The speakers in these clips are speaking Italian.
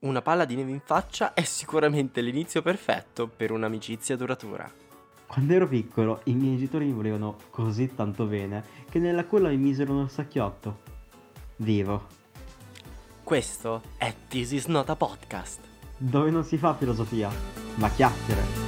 Una palla di neve in faccia è sicuramente l'inizio perfetto per un'amicizia duratura. Quando ero piccolo, i miei genitori mi volevano così tanto bene che nella culla mi misero uno sacchiotto. Vivo. Questo è This Is Not a Podcast. Dove non si fa filosofia, ma chiacchiere.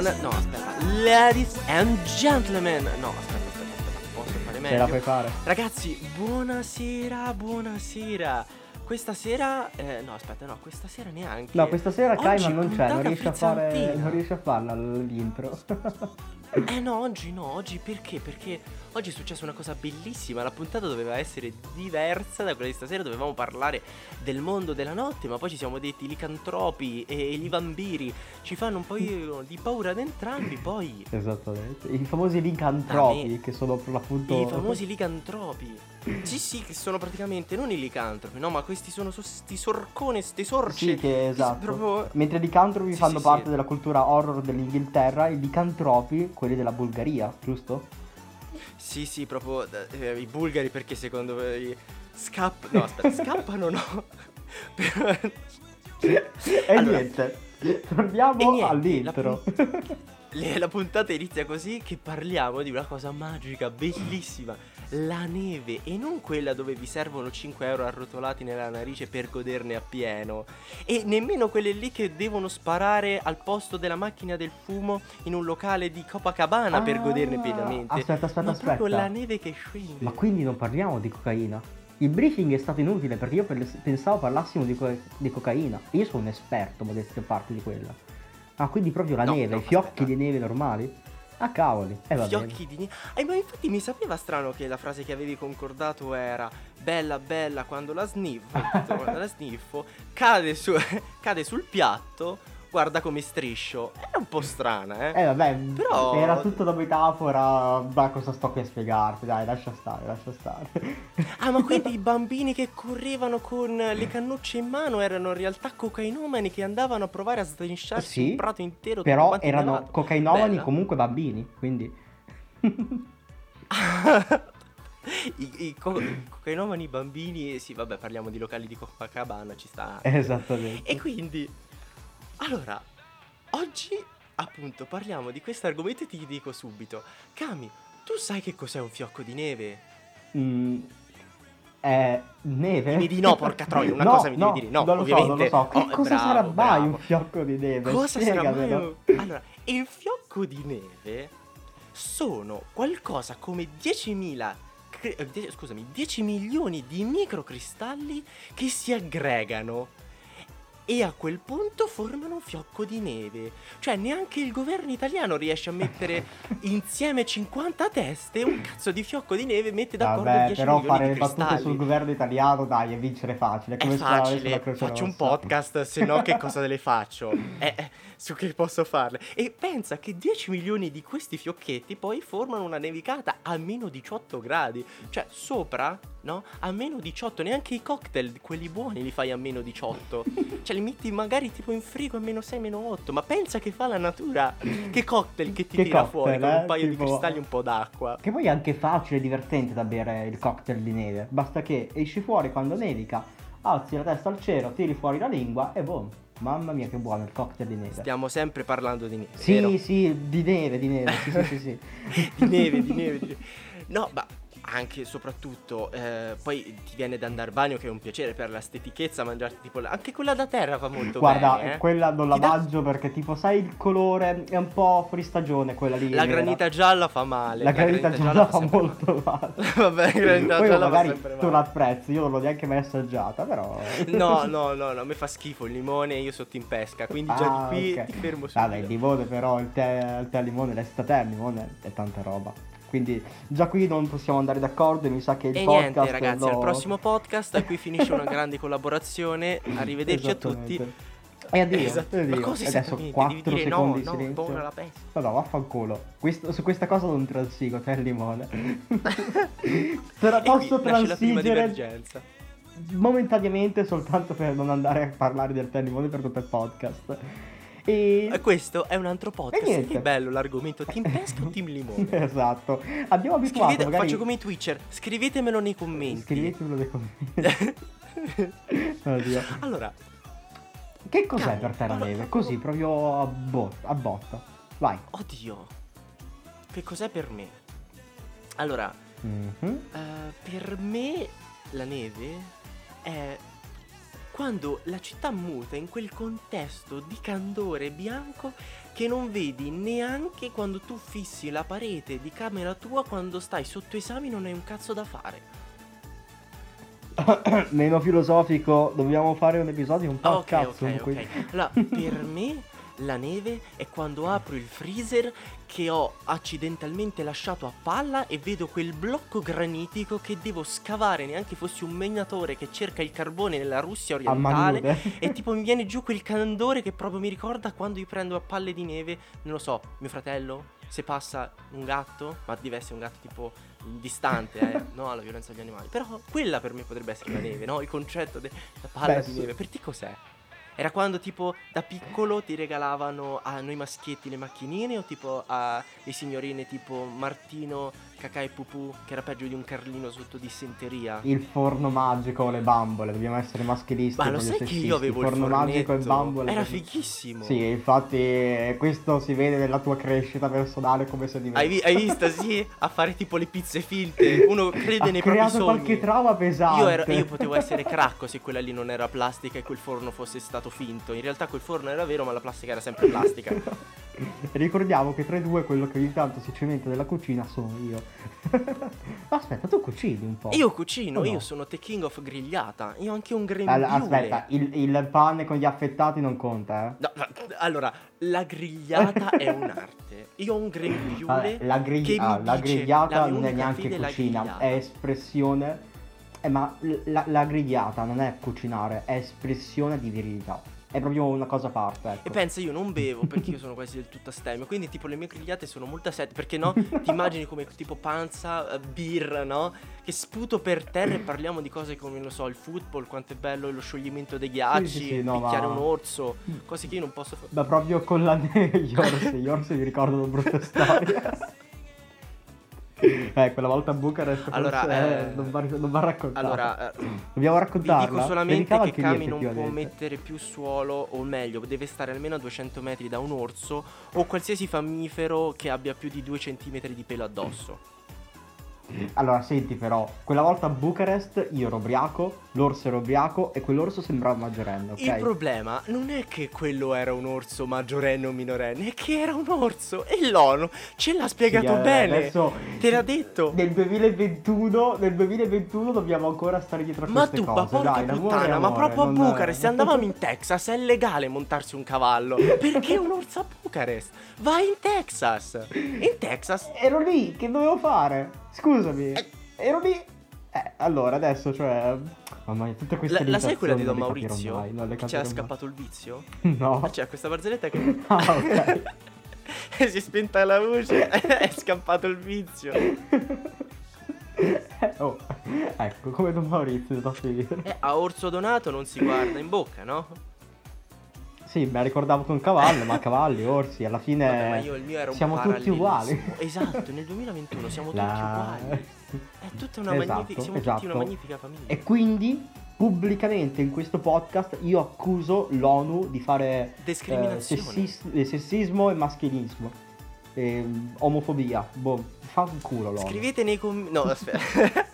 Buona... No, aspetta. Ladies and gentlemen. No, aspetta, aspetta, aspetta. Posso fare Ce meglio? la puoi fare? Ragazzi, buonasera, buonasera. Questa sera... eh, no, aspetta, no, questa sera neanche. No, questa sera Oggi Kaiman non c'è, non riesce a fare. Non riesce a farla l'intro. Eh no, oggi no, oggi perché? Perché oggi è successa una cosa bellissima, la puntata doveva essere diversa da quella di stasera, dovevamo parlare del mondo della notte, ma poi ci siamo detti i licantropi e gli vampiri ci fanno un po' di paura ad entrambi, poi Esattamente. I famosi licantropi, che sono per l'appunto. i famosi licantropi. Sì, sì, che sono praticamente non i licantropi, no, ma questi sono so- sti sorcone, ste sorce. Sì, che esatto. Proprio... Mentre i licantropi Sì, fanno sì, parte sì. della cultura horror dell'Inghilterra, i licantropi, quelli della Bulgaria, giusto? Sì, sì, proprio eh, i bulgari perché secondo me scappano. No, aspetta, scappano no. E Allora- niente. Torniamo E niente, all'intro. Le- la puntata inizia così che parliamo di una cosa magica, bellissima, la neve e non quella dove vi servono 5 euro arrotolati nella narice per goderne appieno e nemmeno quelle lì che devono sparare al posto della macchina del fumo in un locale di Copacabana per Ah, goderne pienamente. aspetta, aspetta, ma proprio aspetta. la neve che scende. Ma quindi non parliamo di cocaina? Il briefing è stato inutile perché io per- pensavo parlassimo di, co- di cocaina. Io sono un esperto, modestia a parte di quella. Ah, quindi proprio la No, neve, no, i fiocchi aspetta. di neve normali? Ah, cavoli. Eh, va bene. Fiocchi di neve. Eh, ma infatti mi sapeva strano che la frase che avevi concordato era bella bella quando la sniffo, quando la sniffo, cade, su- cade sul piatto, guarda come striscio. È un po' strana, eh. Eh vabbè, Però- era tutto da metafora, ma cosa sto qui a spiegarti? Dai, lascia stare, lascia stare. Ah, ma quindi i bambini che correvano con le cannucce in mano erano in realtà cocainomani che andavano a provare a sdrinciarsi Sì, un prato intero Però erano nelato. cocainomani Bella. comunque bambini, quindi... I, i co- cocainomani bambini, sì, vabbè, parliamo di locali di Copacabana, ci sta. Esattamente. E quindi, allora, oggi appunto parliamo di questo argomento e ti dico subito, Cami, tu sai che cos'è un fiocco di neve? Mm, eh, neve? Dimmi di no, porca troia, una No, cosa mi devi no, dire no, lo ovviamente. so, lo so. Che Oh, cosa bravo, sarà mai bravo. un fiocco di neve? Cosa sarà mai Spiegamelo. un... Allora, il fiocco di neve sono qualcosa come 10.000... cre- eh, Scusami, 10 milioni di microcristalli che si aggregano e a quel punto formano un fiocco di neve. Cioè, neanche il governo italiano riesce a mettere insieme 50 teste un cazzo di fiocco di neve e mette d'accordo Vabbè, 10 però fare di le battute sul governo italiano, dai, è vincere facile. È Come sulla facile, faccio un Rossa. podcast, se no che cosa le faccio? Eh, eh, su che posso farle? E pensa che 10 milioni di questi fiocchetti poi formano una nevicata a meno 18 gradi. Cioè, sopra, no? A meno 18, neanche i cocktail, quelli buoni, li fai a meno 18. Cioè, li metti magari tipo in frigo a meno 6, meno 8. Ma pensa che fa la natura. Che cocktail che ti Che tira cocktail, fuori con eh? un paio Tipo- di cristalli e un po' d'acqua. Che poi è anche facile e divertente da bere il cocktail di neve. Basta che esci fuori quando nevica, alzi la testa al cielo, tiri fuori la lingua e boom. Mamma mia che buono il cocktail di neve. Stiamo sempre parlando di neve, Sì, vero? sì, di neve, di neve, sì, sì, sì, sì. di neve, di neve, di neve. No, ma anche e soprattutto, eh, poi ti viene da andare bagno che è un piacere per la stetichezza mangiarti tipo la- anche quella da terra fa molto Guarda, bene. eh. quella non la Ti mangio perché tipo sai il colore è un po' fuori stagione quella lì. La granita gialla fa male. La granita gialla fa sempre molto male. male. Vabbè, la granita Poi gialla fa magari sempre tu male. l'apprezzi, io non l'ho neanche mai assaggiata, però. No, no, no, no, a me fa schifo il limone io sotto in pesca, quindi già Ah, di qui ok. ti fermo subito. Vabbè, il limone però, il tè, il tè al limone, resta tè al limone è tanta roba. Quindi già qui non possiamo andare d'accordo e mi sa che il E podcast niente ragazzi, lo- al prossimo podcast qui finisce una grande collaborazione. Arrivederci a tutti. E addio, Esatto. addio. Ma cosa Adesso esattamente? 4 Devi dire secondi no, di silenzio. la peste. No, no, vaffanculo. Questo- su questa cosa non transigo, te il limone. Però E qui posso transigere momentaneamente soltanto per non andare a parlare del tè al limone per tutto il podcast. E... Questo è un altro podcast. E niente. Che bello l'argomento. Team pesca o team limone? esatto. Abbiamo abituato Scrivete, magari... faccio come i Twitcher, scrivetemelo nei commenti. Scrivetemelo nei commenti. Oddio. allora, Che cos'è Cavolo, per te la allora- neve? Così, proprio a, bo- a botta. Vai. oddio. Che cos'è per me? Allora, Mhm. eh, per me la neve è quando la città muta in quel contesto di candore bianco che non vedi neanche quando tu fissi la parete di camera tua quando stai sotto esami non hai un cazzo da fare. Meno filosofico, dobbiamo fare un episodio un po' a Ok, cazzo. ok, con quei- ok. Allora, per me la neve è quando apro il freezer che ho accidentalmente lasciato a palla e vedo quel blocco granitico che devo scavare, neanche fossi un megnatore che cerca il carbone nella Russia orientale. E tipo mi viene giù quel candore che proprio mi ricorda quando io prendo a palle di neve, non lo so, mio fratello, se passa un gatto, ma deve essere un gatto tipo distante, eh, no alla violenza agli animali. Però quella per me potrebbe essere la neve, no? Il concetto della palla Beh, di neve. Per te cos'è? Era quando tipo da piccolo ti regalavano a noi maschietti le macchinine o tipo a le signorine tipo Martino, Cacà e Pupù che era peggio di un Carlino sotto dissenteria? Il forno magico o le bambole, dobbiamo essere maschilisti. Ma lo sai che sessisti. io avevo il forno magico e bambole. Era fighissimo. Sì, infatti eh, questo si vede nella tua crescita personale come sei diventato. Hai, vi- hai visto, sì? A fare tipo le pizze finte. Uno crede ha nei propri creato sogni. qualche trauma pesante. Io, ero- io potevo essere cracco se quella lì non era plastica e quel forno fosse stato finto. In realtà quel forno era vero, ma la plastica era sempre plastica. Ricordiamo che tra i due quello che ogni tanto si cementa nella cucina sono io. Aspetta, tu cucini un po'. Io cucino, no. io sono the king of grigliata. Io ho anche un grembiule. aspetta, il, il pane con gli affettati non conta, eh? No, no, allora, la grigliata è un'arte. Io ho un grembiule Vabbè, la, grigli- ah, la grigliata non è neanche cucina, è espressione. Eh, ma la, la grigliata non è cucinare, è espressione di virilità. È proprio una cosa a parte. Ecco. E pensa, io non bevo perché io sono quasi del tutto astemio. Quindi, tipo, le mie grigliate sono molto asset. Perché no? Ti immagini come tipo panza, eh, birra, no? Che sputo per terra e parliamo di cose come, non lo so, il football, quanto è bello lo scioglimento dei ghiacci, sì, sì, no, picchiare ma- un orso. Cose che io non posso fare. Ma proprio con la gli orsi, gli orsi mi ricordano brutte storie. Eh, quella volta a Bucarest Allora, forse, eh, eh, non va, non va raccontata. Allora, dobbiamo vi raccontarla. dico solamente che Kami non può mettere più suolo, o meglio, deve stare almeno a 200 metri da un orso o qualsiasi mammifero che abbia più di 2 centimetri di pelo addosso. Allora, senti però, quella volta a Bucarest io ero ubriaco, l'orso era ubriaco e quell'orso sembrava maggiorenne, ok? Il problema non è che quello era un orso maggiorenne o minorenne, è che era un orso e l'ONU ce l'ha spiegato Sì, bene. adesso- Te l'ha detto. Nel 2021, nel 2021 dobbiamo ancora stare dietro a Ma queste tu, ma cose. porca Dai, puttana, ma proprio a Bucarest, se andavamo in Texas è legale montarsi un cavallo. Perché un orso a Bucarest? Vai in Texas. In Texas Ero lì, che dovevo fare? Scusami. Ero lì. Eh, allora, adesso, cioè... Mamma mia, tutte queste la, la sai quella di Don Maurizio? mai, non le che mai. scappato il vizio? No. C'è questa barzelletta che Ah, ok. si è spenta la luce, è scappato il vizio. oh, ecco, come Don Maurizio da finire. Eh, a orso donato non si guarda in bocca, no? Sì, me la ricordavo con cavallo, ma cavalli, orsi, alla fine Vabbè, ma io siamo tutti uguali. Esatto, nel 2021 siamo tutti La- uguali. È tutta una Esatto, magnifica, siamo esatto. tutti una magnifica famiglia. E quindi pubblicamente in questo podcast io accuso l'ONU di fare eh, sessis- eh, sessismo e maschilismo. E, mm, omofobia. Boh, fa un culo l'ONU. Scrivete nei commenti. No, aspetta.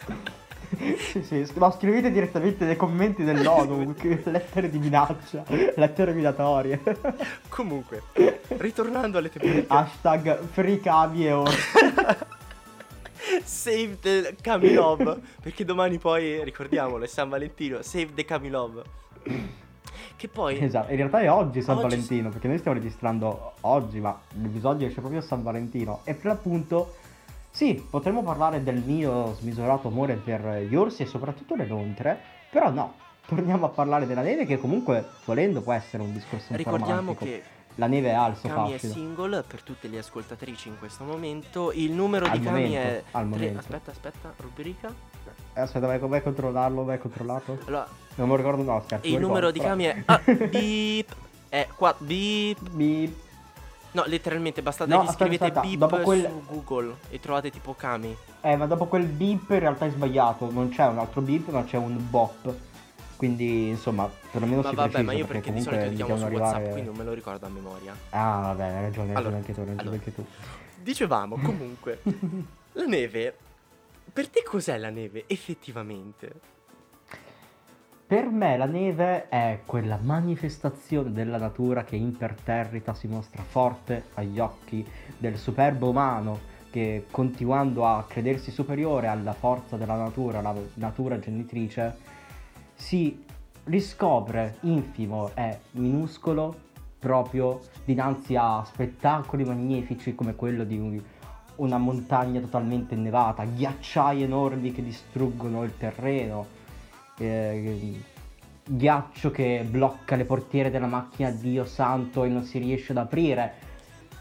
sì, no, scrivete direttamente nei commenti dell'ONU, lettere di minaccia, lettere minatorie. Comunque, ritornando alle tematiche. Hashtag free cavi e orsi. Save the Kamilov. Perché domani poi, ricordiamolo, è San Valentino. Save the Kamilov. Che poi. Esatto, in realtà è oggi San Oggi- Valentino, perché noi stiamo registrando oggi, ma l'episodio esce proprio a San Valentino. E per l'appunto, sì, potremmo parlare del mio smisurato amore per gli orsi e soprattutto le lontre, però no, torniamo a parlare della neve che comunque, volendo, può essere un discorso un Ricordiamo che La neve ha il suo Kami è single per tutte le ascoltatrici in questo momento. Il numero Al di momento, è. al tre-. Aspetta, aspetta, rubrica. Eh, Aspetta, vai, vai a controllarlo, vai controllato. Allora, Non mi ricordo, no, scherzo. il numero ricordo, di però- Kami è. Ah, beep! È qua beep. Beep. No, letteralmente bastate No, che aspetta, scrivete aspetta, beep dopo quel- su Google e trovate tipo Kami. Eh, ma dopo quel beep in realtà è sbagliato. Non c'è un altro beep, ma c'è un bop. Quindi, insomma, perlomeno Ma si vabbè, precisa ma io perché di comunque solito ti chiamo su devono WhatsApp, arrivare- quindi non me lo ricordo a memoria. Ah, vabbè, hai ragione, hai ragione anche tu, hai ragione allora. anche tu. Dicevamo comunque, la neve. Per te cos'è la neve effettivamente? Per me la neve è quella manifestazione della natura che imperterrita si mostra forte agli occhi del superbo umano che continuando a credersi superiore alla forza della natura, la natura genitrice, si riscopre infimo e minuscolo proprio dinanzi a spettacoli magnifici come quello di un- una montagna totalmente innevata, ghiacciai enormi che distruggono il terreno, eh, ghiaccio che blocca le portiere della macchina Dio santo e non si riesce ad aprire.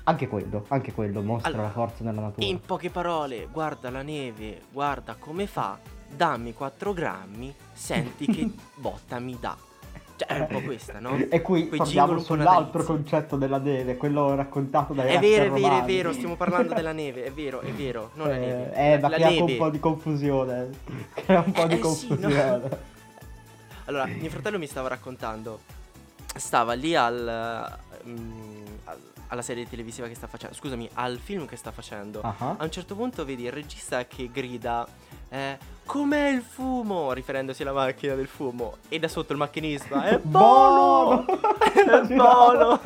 Anche quello, anche quello mostra Allora, la forza della natura. In poche parole, guarda la neve, guarda come fa, dammi 4 grammi, senti che botta mi dà. Cioè, è un po' questa, no? E qui Quei po' sull'altro concetto della neve, quello raccontato dai È vero, è vero, è romani. vero, stiamo parlando della neve, è vero, è vero, non la Eh, neve. Eh, la, ma la crea neve. un po' di confusione. Crea un po' di Eh, sì, no. confusione. Allora, mio fratello mi stava raccontando, stava lì al, al- alla serie televisiva che sta facendo, scusami, al film che sta facendo. Ah, A un certo punto vedi il regista che grida eh, Com'è il fumo? riferendosi alla macchina del fumo e da sotto il macchinista È buono! È buono!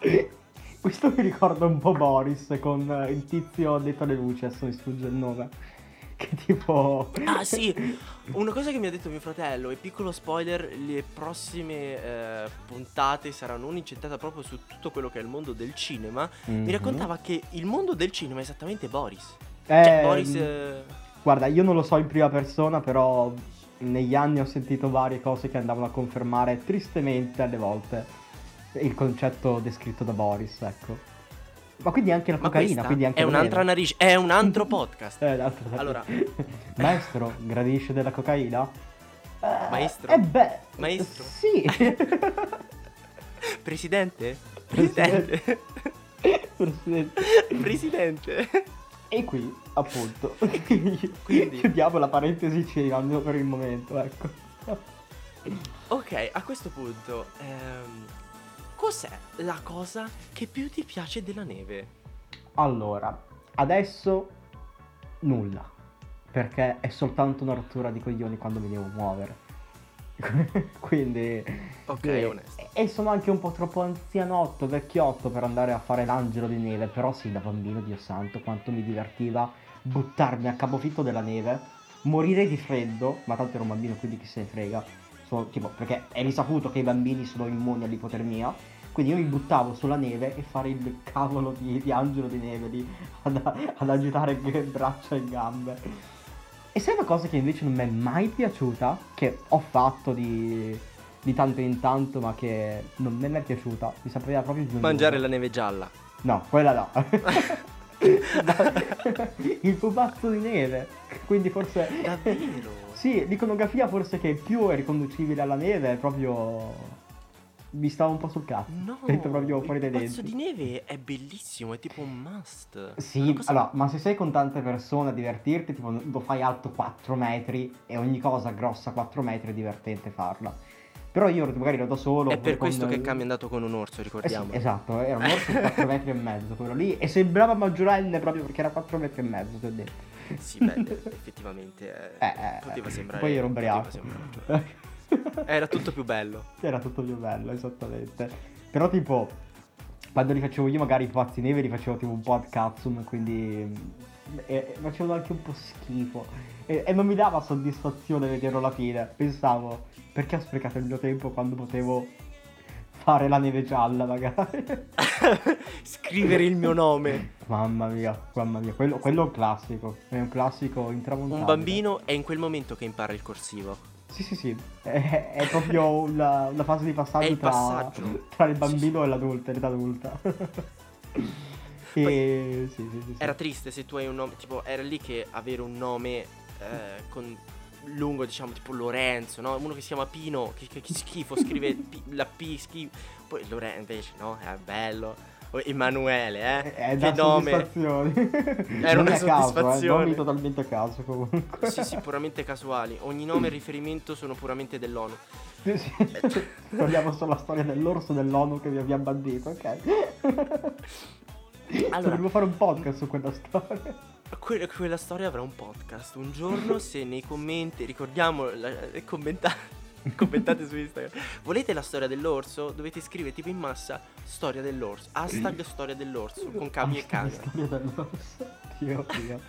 Questo mi ricorda un po' Boris con il tizio addetto alle luci, adesso mi sfugge il nome. Che tipo... Ah sì, una cosa che mi ha detto mio fratello, e piccolo spoiler, le prossime eh, puntate saranno un'incentrata proprio su tutto quello che è il mondo del cinema. Mi Mhm. raccontava che il mondo del cinema è esattamente Boris. Eh, Cioè, Boris... eh, Guarda, io non lo so in prima persona, però negli anni ho sentito varie cose che andavano a confermare tristemente alle volte il concetto descritto da Boris, ecco. Ma quindi anche la cocaina, quindi anche è un'altra narice, è un altro podcast. Eh, l'altro- Allora. Maestro, gradisce della cocaina? Eh, Maestro? Eh beh... Maestro? Sì. Presidente? Presidente? Presidente. Presidente? E qui, appunto, Quindi- chiudiamo la parentesi almeno per il momento, ecco. Ok, a questo punto, ehm, cos'è la cosa che più ti piace della neve? Allora, adesso nulla, perché è soltanto una rottura di coglioni quando mi devo muovere. Quindi... Ok, eh, onesto. E sono anche un po' troppo anzianotto, vecchiotto per andare a fare l'angelo di neve, però sì, da bambino, Dio santo, quanto mi divertiva buttarmi a capofitto della neve, morire di freddo, ma tanto ero un bambino quindi chi se ne frega, Sono- tipo, perché è risaputo che i bambini sono immuni all'ipotermia, quindi io mi buttavo sulla neve e fare il cavolo di, di angelo di neve, lì, ad, ad agitare braccia e gambe. E sai una cosa che invece non mi è mai piaciuta, che ho fatto di, di tanto in tanto, ma che non ne è piaciuta, mi sapeva proprio di Mangiare la neve gialla. No, quella no. il pupazzo di neve. Quindi forse... Davvero? Sì, l'iconografia forse che più è riconducibile alla neve è proprio... Mi stava un po' sul cazzo. No, Detto proprio fuori dai il pezzo denti. di neve è bellissimo, è tipo un must. Sì, cosa- allora, ma se sei con tante persone a divertirti, tipo lo fai alto 4 metri e ogni cosa grossa 4 metri è divertente farla. Però io magari ero da solo. È per questo che Cami è andato con un orso, Eh sì, ricordiamo. esatto, era un orso di 4 metri e mezzo quello lì e sembrava maggiorenne proprio perché era 4 metri e mezzo, ti ho detto. Sì, beh, effettivamente eh, Eh, eh, poteva eh. sembrare Poi ero poteva ubriaco. Era tutto più bello. Era tutto più bello, esattamente. Però tipo, quando li facevo io magari i pazzi neve li facevo tipo un po' ad cazzum, quindi e, e facevano anche un po' schifo. E, e non mi dava soddisfazione vederlo alla fine. Pensavo, perché ho sprecato il mio tempo quando potevo fare la neve gialla magari? Scrivere il mio nome. mamma mia, mamma mia, quello, quello è un classico, è un classico intramontabile. Un bambino è in quel momento che impara il corsivo. Sì, sì, sì, è, è proprio una, una fase di passaggio, il tra, passaggio. tra il Sì, bambino e l'adulto, l'età adulta. e sì, sì, sì, sì. Era triste se tu hai un nome, tipo era lì che avere un nome eh, con lungo, diciamo, tipo Lorenzo, no? Uno che si chiama Pino, che, che- che schifo, scrive P- la P, schifo. Poi Lorenzo invece, no? È bello. Emanuele, eh? È che da nome. Era una caso, eh, soddisfazione. nomi totalmente a caso comunque. Sì, sì, puramente casuali. Ogni nome e riferimento sono puramente dell'ONU. Sì, sì. Ricordiamo solo la storia dell'orso dell'ONU che vi abbiamo bandito, ok? Allora- Dovremmo fare un podcast su quella storia. Que- quella storia avrà un podcast. Un giorno, se nei commenti, ricordiamo, la- commentate. Commentate su Instagram. Volete la storia dell'orso? Dovete scrivere tipo in massa storia dell'orso. Hashtag storia dell'orso con Cami e La Cami. storia dell'orso. Dio mio.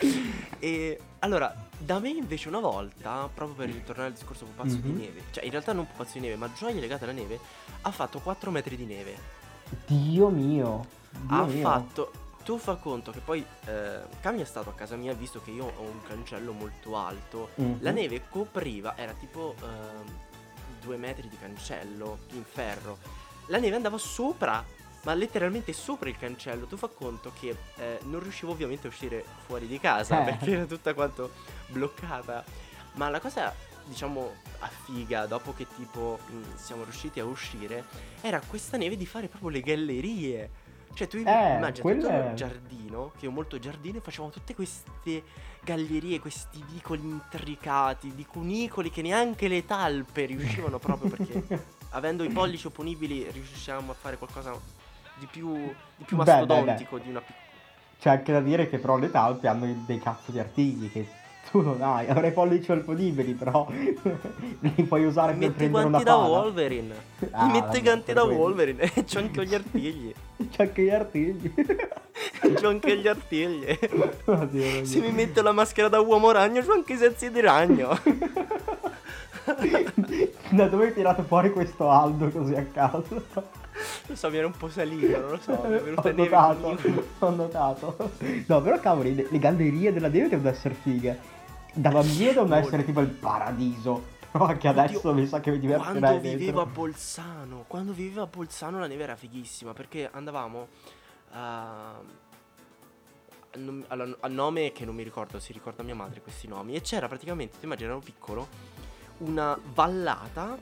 E allora, da me invece una volta, proprio per ritornare al discorso pupazzo Mhm. di neve, cioè in realtà non pupazzo di neve, ma gioie legate alla neve, ha fatto 4 metri di neve. Dio mio. Dio ha mio. fatto. Tu fa conto che poi eh, Cami è stato a casa mia visto che io ho un cancello molto alto. Mhm. La neve copriva, era tipo ehm, due metri di cancello in ferro. La neve andava sopra, ma letteralmente sopra il cancello. Tu fa conto che eh, non riuscivo ovviamente a uscire fuori di casa Eh. perché era tutta quanto bloccata. Ma la cosa, diciamo, a figa, dopo che tipo mh, siamo riusciti a uscire, era questa neve di fare proprio le gallerie. Cioè tu Eh, immagina quello tutto è- il giardino, che ho molto giardino, e facevamo tutte queste gallerie, questi vicoli intricati, di cunicoli che neanche le talpe riuscivano proprio perché avendo i pollici opponibili riusciamo a fare qualcosa di più, di più Beh, beh, mastodontico di una piccola... C'è anche da dire che però le talpe hanno dei cazzo di artigli che tu non hai. Avrai pollici opponibili, però li puoi usare per Mette i prendere una guanti da pala. Wolverine. Ah, Mi mette vabbè, i guanti per da. Wolverine. E c'ho anche gli artigli. C'è anche gli artigli. c'ho anche gli artigli. Oddio. Se mi metto la maschera da uomo ragno, c'ho anche i sensi di ragno. da dove hai tirato fuori questo Aldo così a caso? Non so, mi era un po' salito, non lo so. Mi è venuta ho notato, ho notato. No, però cavoli, le, le gallerie della neve devono essere fighe. Da bambino Molto. essere tipo il paradiso. Però anche adesso Oddio, mi sa che mi divertirei Quando dentro. vivevo a Bolzano, quando vivevo a Bolzano la neve era fighissima perché andavamo a... a nome che non mi ricordo, si ricorda mia madre questi nomi e c'era praticamente, ti immagini, ero piccolo, una vallata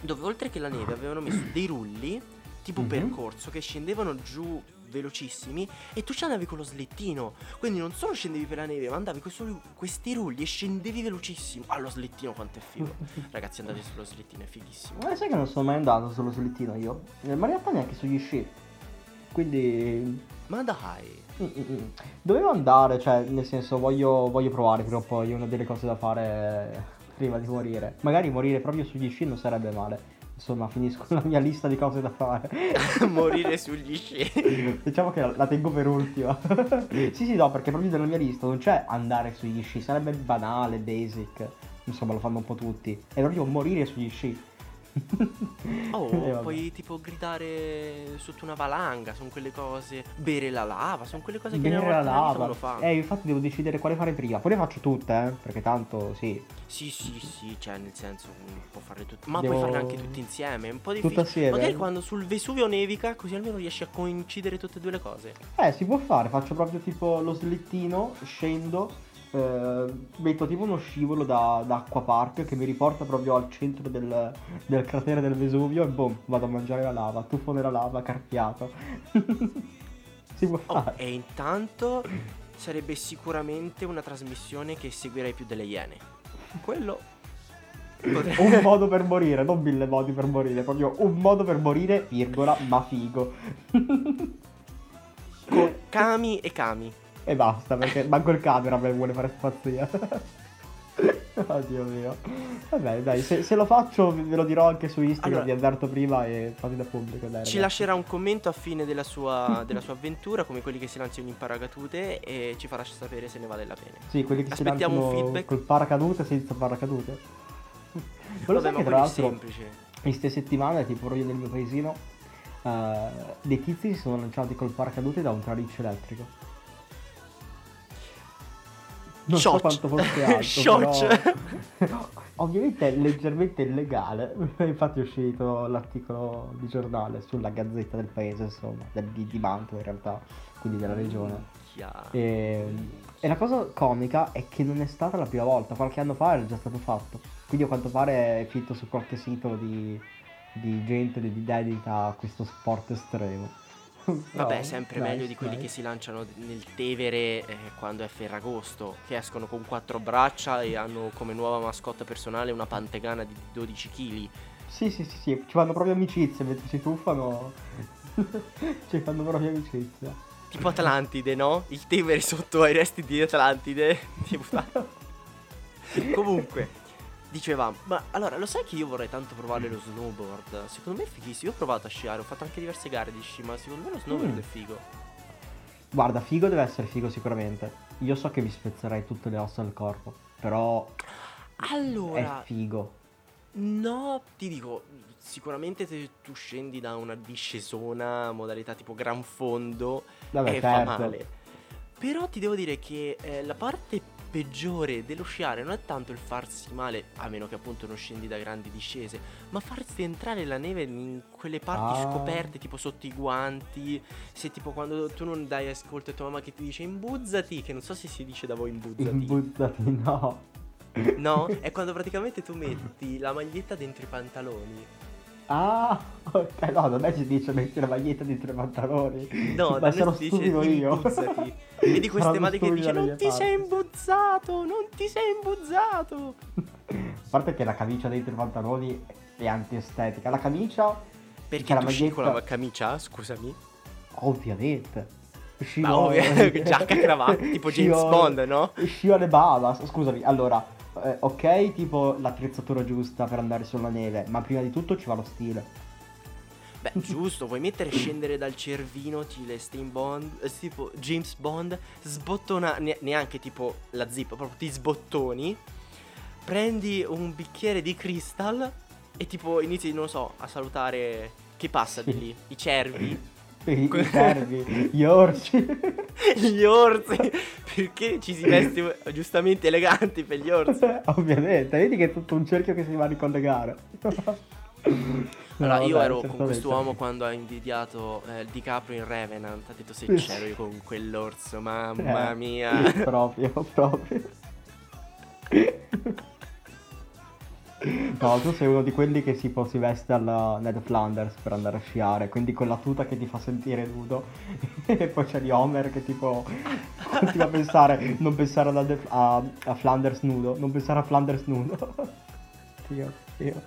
dove oltre che la neve avevano messo dei rulli tipo Mhm. percorso che scendevano giù velocissimi e tu ci andavi con lo slittino quindi non solo scendevi per la neve ma andavi con questi rulli e scendevi velocissimo ah lo slittino quanto è figo Ragazzi andate sullo slittino, è fighissimo. Ma sai che non sono mai andato sullo slittino io? Eh, Ma in realtà neanche sugli sci. Quindi... Ma dai. mm, mm, mm. Dovevo andare, cioè, nel senso, voglio, voglio provare prima o poi, è una delle cose da fare prima di morire. Magari morire proprio sugli sci non sarebbe male. Insomma, finisco la mia lista di cose da fare. Morire sugli sci. diciamo che la, la tengo per ultima. sì, sì, no, perché proprio nella mia lista non c'è andare sugli sci, sarebbe banale, basic. Insomma, lo fanno un po' tutti. È proprio morire sugli sci. Oh, puoi tipo gridare sotto una valanga, sono quelle cose. Bere la lava, sono quelle cose che Bere la lava. lo fa. Eh, infatti devo decidere quale fare prima. Poi le faccio tutte, eh, perché tanto sì. Sì, sì, sì, cioè nel senso può farle tutte. Ma Devo- puoi farle anche tutte insieme, è un po' Tutte difficile. assieme. Magari quando sul Vesuvio nevica, così almeno riesci a coincidere tutte e due le cose. Eh, si può fare, faccio proprio tipo lo slittino, scendo, eh, metto tipo uno scivolo da, da acquapark che mi riporta proprio al centro del, del cratere del Vesuvio e boom, vado a mangiare la lava, tuffo nella lava, carpiato. si può Oh, fare. e intanto sarebbe sicuramente una trasmissione che seguirei più delle iene. Quello. Un modo per morire, non mille modi per morire, proprio un modo per morire, virgola, ma figo. Con Kami e Kami. E basta, perché manco il camera me vuole fare spazia. Oddio mio. Vabbè, dai, se, se lo faccio ve lo dirò anche su Instagram, Allora- vi avverto prima e fate da pubblico. Dai, Ci ragazzi. lascerà un commento a fine della sua, della sua avventura, come quelli che si lanciano in paracadute, e ci farà sapere se ne vale la pena. Sì, quelli che Aspettiamo si lanciano feedback. col paracadute senza paracadute. Quello Vabbè, che tra l'altro semplice. queste settimane, tipo proprio nel mio paesino, eh, dei tizi si sono lanciati col paracadute da un traliccio elettrico. Non so Shock. quanto fosse alto, però... ovviamente è leggermente illegale. Infatti è uscito l'articolo di giornale sulla Gazzetta del Paese, insomma, del- di, di Mantova in realtà, quindi della regione. E, e la cosa comica è che non è stata la prima volta, qualche anno fa era già stato fatto. Quindi a quanto pare è finito su qualche sito di, di gente di- dedita a questo sport estremo. Vabbè, Però, sempre nice, meglio di quelli nice. che si lanciano nel Tevere eh, quando è Ferragosto, che escono con quattro braccia e hanno come nuova mascotte personale una pantegana di 12 kg. Sì, sì, sì, sì, ci fanno proprio amicizia mentre si tuffano. ci fanno proprio amicizia. Tipo Atlantide, no? Il Tevere sotto ai resti di Atlantide. Comunque, dicevamo, ma allora lo sai che io vorrei tanto provare lo snowboard? Secondo me è fighissimo. Io ho provato a sciare, ho fatto anche diverse gare di sci, ma secondo me lo snowboard Mm. è figo. Guarda, figo deve essere figo sicuramente. Io so che mi spezzerei tutte le ossa del corpo, però Allora, è figo. No, ti dico, sicuramente se tu scendi da una discesona, modalità tipo gran fondo, Vabbè, e fa certo. male. Però ti devo dire che eh, la parte peggiore dello sciare non è tanto il farsi male, a meno che appunto non scendi da grandi discese, ma farsi entrare la neve in quelle parti Ah. scoperte, tipo sotto i guanti, se tipo quando tu non dai ascolto a tua mamma che ti dice imbuzzati, che non so se si dice da voi imbuzzati. Imbuzzati, no. No, è quando praticamente tu metti la maglietta dentro i pantaloni. Ah, ok, no, non è che si dice metti la maglietta dentro i pantaloni. No, ma da sono stupido io. imbuzzati. Vedi queste madri che dice non ti sei parti." imbuzzato, non ti sei imbuzzato. A parte che la camicia dentro i pantaloni è antiestetica. La camicia, Perché C'è la tu sci con la maglietta- camicia, scusami. ovviamente. Ma ovvio, giacca e cravatta, tipo James Bond, no? Scio alle bava. Scusami, allora, eh, ok, tipo l'attrezzatura giusta per andare sulla neve, ma prima di tutto ci va lo stile. Beh, giusto, vuoi mettere scendere dal cervino, stile Steam Bond, eh, tipo James Bond, sbottona, ne- neanche tipo la zip, proprio ti sbottoni, prendi un bicchiere di crystal e tipo inizi, non lo so, a salutare chi passa di lì, i cervi, I, i cervi, gli orsi. gli orsi, perché ci si veste giustamente eleganti per gli orsi. Ovviamente, vedi che è tutto un cerchio che si va a ricollegare. Allora, No, io vabbè, ero con certamente. quest'uomo quando ha invidiato eh, DiCaprio in Revenant. Ha detto se c'ero io con quell'orso, mamma Eh, mia. proprio, proprio. No, tu sei uno di quelli che tipo si veste alla Ned Flanders per andare a sciare, quindi con la tuta che ti fa sentire nudo. e poi c'è di Homer che tipo continua a pensare, non pensare alla a, a Flanders nudo, non pensare a Flanders nudo. Dio, Dio.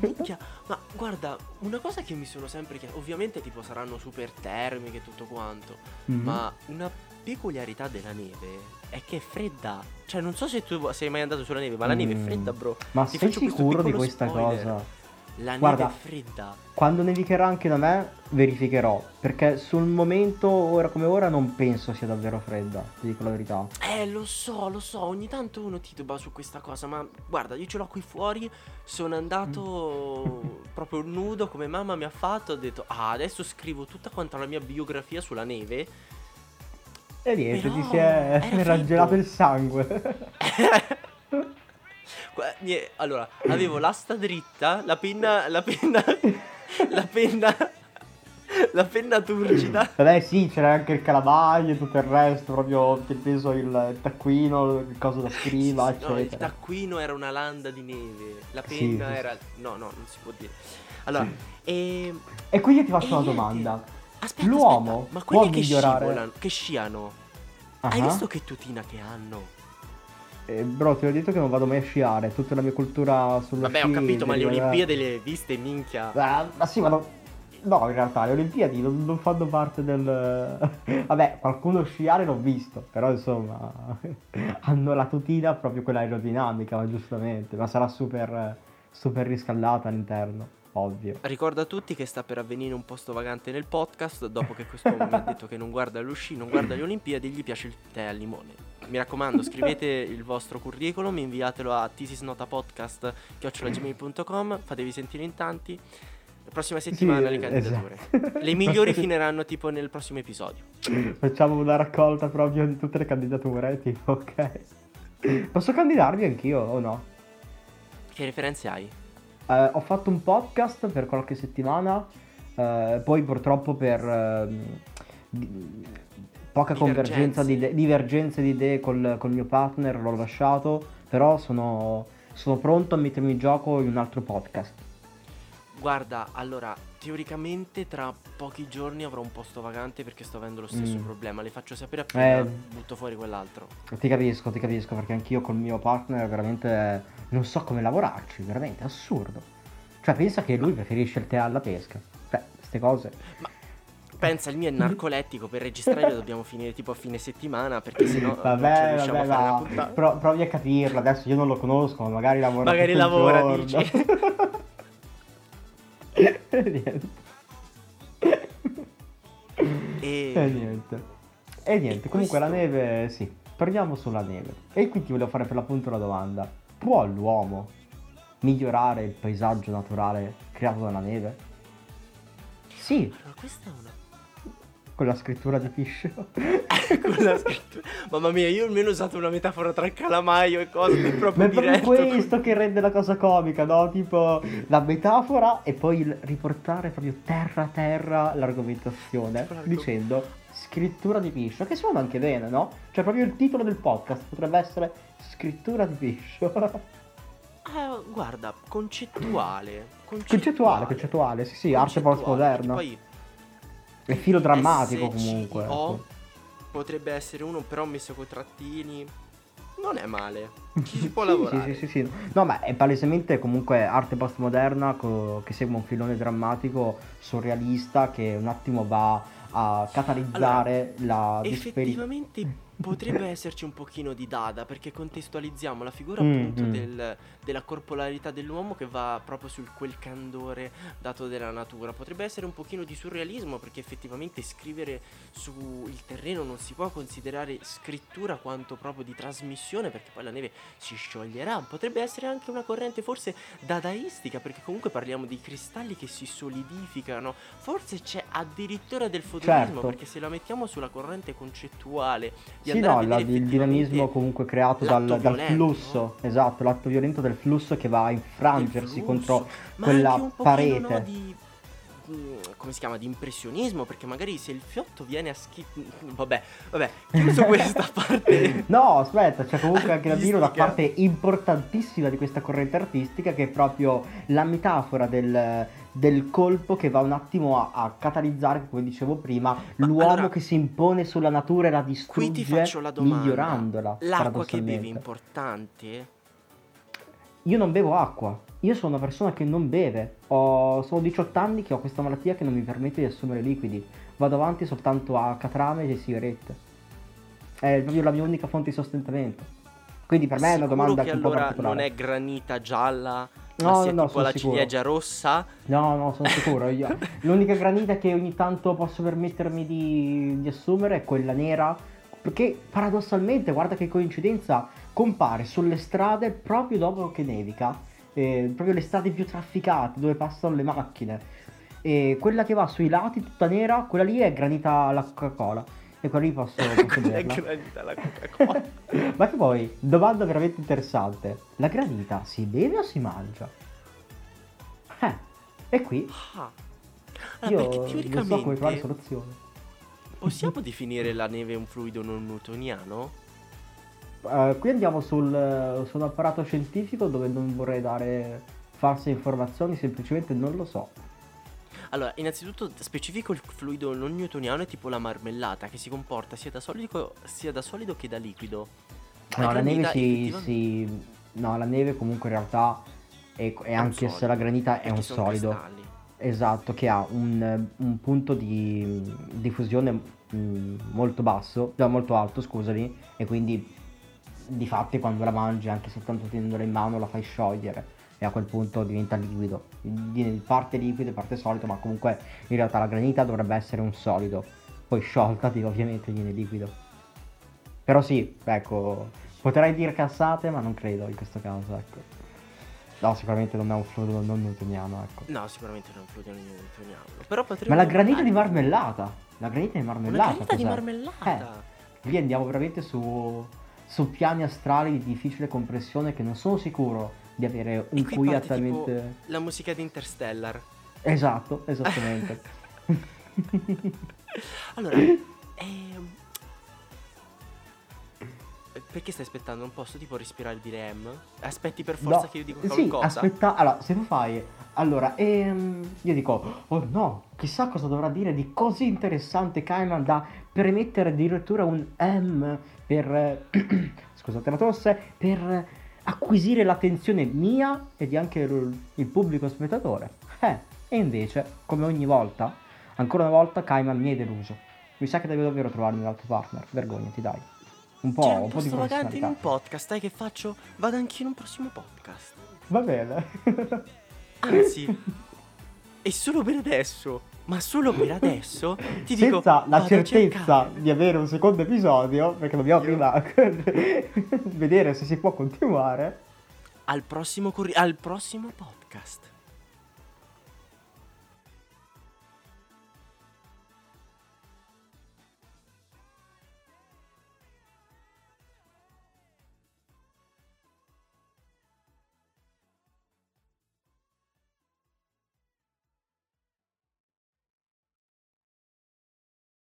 Minchia, ma guarda, una cosa che mi sono sempre chiesto, ovviamente tipo saranno super termiche e tutto quanto, Mhm. ma una peculiarità della neve è che è fredda. Cioè, non so se tu sei mai andato sulla neve, ma la neve è Mm. fredda, bro. Ma Ti sei sicuro di questa spoiler. cosa? La Guarda. neve è fredda. Quando nevicherà anche da me, verificherò. Perché sul momento, ora come ora, non penso sia davvero fredda. Ti dico la verità. Eh, lo so, lo so, ogni tanto uno tituba su questa cosa, ma guarda, io ce l'ho qui fuori, sono andato proprio nudo come mamma mi ha fatto, ho detto, ah, adesso scrivo tutta quanta la mia biografia sulla neve. E niente, ti Però si è raggelato il sangue. Allora, avevo l'asta dritta, la penna, la penna, la penna, la penna turgida. Vabbè, sì, c'era anche il calamaio e tutto il resto. Proprio ti peso il taccuino, il coso da scriva, Sì, sì, no, il taccuino era una landa di neve, la Sì, penna sì, sì. era... No, no, non si può dire. Allora, e... E qui io ti faccio E una niente. domanda. Aspetta, L'uomo aspetta, ma può quelli che migliorare? scivolano, che sciano, hai Ah, visto che tutina che hanno? eh, bro, ti ho detto che non vado mai a sciare. Tutta la mia cultura sullo Vabbè, sci ho capito, ma le Olimpiadi le hai viste, minchia. Ah, ma sì, ma no. No, in realtà le Olimpiadi non, non fanno parte del. Vabbè, qualcuno sciare l'ho visto, però insomma hanno la tutina proprio quella aerodinamica, ma giustamente, ma sarà super, super riscaldata all'interno, ovvio. Ricordo a tutti che sta per avvenire un posto vagante nel podcast dopo che quest'uomo mi ha detto che non guarda lo sci, non guarda le Olimpiadi, gli piace il tè al limone. Mi raccomando, scrivete il vostro curriculum, inviatelo a thisisnotapodcast.gmail.com, fatevi sentire in tanti. La prossima settimana Sì, le candidature. esatto. Le migliori finiranno tipo nel prossimo episodio. Facciamo una raccolta proprio di tutte le candidature, tipo, ok. Posso candidarmi anch'io o no? Che referenze hai? Eh, ho fatto un podcast per qualche settimana, eh, poi purtroppo per ehm, di- poca convergenza di idee, divergenze di idee col, col mio partner l'ho lasciato, però sono, sono pronto a mettermi in gioco in un altro podcast. Guarda, allora, teoricamente tra pochi giorni avrò un posto vacante perché sto avendo lo stesso Mm. problema. Le faccio sapere appena Eh. butto fuori quell'altro. Ti capisco, ti capisco, perché anch'io col mio partner veramente non so come lavorarci, veramente assurdo. Cioè, pensa che lui preferisce il tè alla pesca. Cioè, queste cose. Pensa, il mio è narcolettico, per registrarlo dobbiamo finire tipo a fine settimana perché sennò non Vabbè, riusciamo vabbè, a ma pro- provi a capirlo. Adesso io non lo conosco, ma magari lavora Magari lavora, dici. E niente. E... E niente. E niente, E comunque la questo- neve, sì. Torniamo sulla neve. E qui ti volevo fare per l'appunto una domanda. Può l'uomo migliorare il paesaggio naturale creato dalla neve? Sì, Allora, questa è una... con la scrittura di Piscio. Con la scrittura- Mamma mia, io almeno ho usato una metafora tra calamaio e cose Ma proprio è proprio questo che rende la cosa comica, no? Tipo la metafora e poi il riportare proprio terra a terra l'argomentazione dicendo scrittura di Piscio, che suona anche bene, no? Cioè proprio il titolo del podcast potrebbe essere scrittura di Piscio. Ah, guarda, concettuale. concettuale, concettuale, sì sì, arte Concettuale, postmoderna. Poi È filo drammatico SCIO comunque. ecco. potrebbe essere uno però messo con trattini. Non è male. Ci si può Sì, lavorare. Sì, sì, sì. No, ma è palesemente comunque arte postmoderna co- che segue un filone drammatico surrealista che un attimo va a catalizzare la disperità. Effettivamente potrebbe esserci un pochino di dada perché contestualizziamo la figura Mm, appunto mm. del- della corporalità dell'uomo che va proprio sul quel candore dato dalla natura. Potrebbe essere un pochino di surrealismo perché effettivamente scrivere sul terreno non si può considerare scrittura quanto proprio di trasmissione perché poi la neve si scioglierà. Potrebbe essere anche una corrente forse dadaistica perché comunque parliamo di cristalli che si solidificano. Forse c'è addirittura del fotonismo Certo. perché se la mettiamo sulla corrente concettuale di Sì, no, la- il dinamismo comunque creato dal, dal flusso, esatto, l'atto violento del flusso che va a infrangersi contro ma quella parete. no, di mm, come si chiama di impressionismo perché magari se il fiotto viene a schi vabbè vabbè chiuso questa parte. No, aspetta, c'è comunque anche da dire una parte importantissima di questa corrente artistica che è proprio la metafora del, del colpo che va un attimo a, a catalizzare, come dicevo prima, l'uomo allora, che si impone sulla natura e la qui distrugge ti faccio la domanda migliorandola. l'acqua che bevi è importante Io non bevo acqua, io sono una persona che non beve. Ho, sono 18 anni che ho questa malattia che non mi permette di assumere liquidi. Vado avanti soltanto a catrame e sigarette. È proprio la mia unica fonte di sostentamento. Quindi per me è una domanda che po' allora non è granita gialla No, ma sia no, tipo la sicuro. ciliegia rossa No, no, sono sicuro. Io- L'unica granita che ogni tanto posso permettermi di, di assumere è quella nera. Perché paradossalmente, guarda che coincidenza, compare sulle strade proprio dopo che nevica. eh, proprio le strade più trafficate dove passano le macchine. E quella che va sui lati tutta nera, quella lì è granita alla Coca-Cola. E quella lì posso, posso granita la Coca-Cola Ma che poi, domanda veramente interessante. La granita si beve o si mangia? Eh, e qui ah. Ah, io perché non so come teoricamente trovare soluzione. possiamo definire la neve un fluido non newtoniano? Eh, qui andiamo sul, su un apparato scientifico dove non vorrei dare false informazioni, semplicemente non lo so. Allora, innanzitutto specifico il fluido non newtoniano è tipo la marmellata che si comporta sia da solido, sia da solido che da liquido. No, la neve si, si- No, la neve comunque in realtà, è, è un anche se la granita è un solido. cristalli. Esatto, che ha un, un punto di diffusione mm, molto basso, no, molto alto, scusami, e quindi di fatti quando la mangi, anche soltanto tenendola in mano, la fai sciogliere e a quel punto diventa liquido. Viene parte liquido e parte solido, ma comunque in realtà la granita dovrebbe essere un solido. Poi sciolta di- ovviamente viene liquido. Però sì, ecco, potrei dire cazzate, ma non credo in questo caso, ecco. No, sicuramente non è un fluido non newtoniano, ecco. No, sicuramente non è un fluido non newtoniano. Però Ma potremmo la granita di marmellata. La granita di marmellata. granita di cos'è? marmellata. Eh, lì andiamo veramente su, su piani astrali di difficile compressione che non sono sicuro di avere un qui altamente... tipo la musica di Interstellar. Esatto, esattamente. Allora, ehm... Perché stai aspettando? Non posso tipo respirare e dire M? Aspetti per forza No, che io dico Sì, qualcosa? aspetta, allora, se tu fai... Allora, ehm, io dico, oh no, chissà cosa dovrà dire di così interessante Kaiman da permettere addirittura un M per... scusate la tosse, per acquisire l'attenzione mia e di anche il, pubblico spettatore. Eh, e invece, come ogni volta, ancora una volta Kaiman mi hai deluso. Mi sa che devo davvero trovarmi un altro partner. Vergognati, dai. Un po', Cioè, un un po' di stravagante in un podcast, dai che faccio? Vado anch'io in un prossimo podcast. Va bene. Anzi, e solo per adesso, ma solo per adesso, ti dico... senza la certezza di avere un secondo episodio, perché dobbiamo prima vedere se si può continuare. Al prossimo, corri- al prossimo podcast.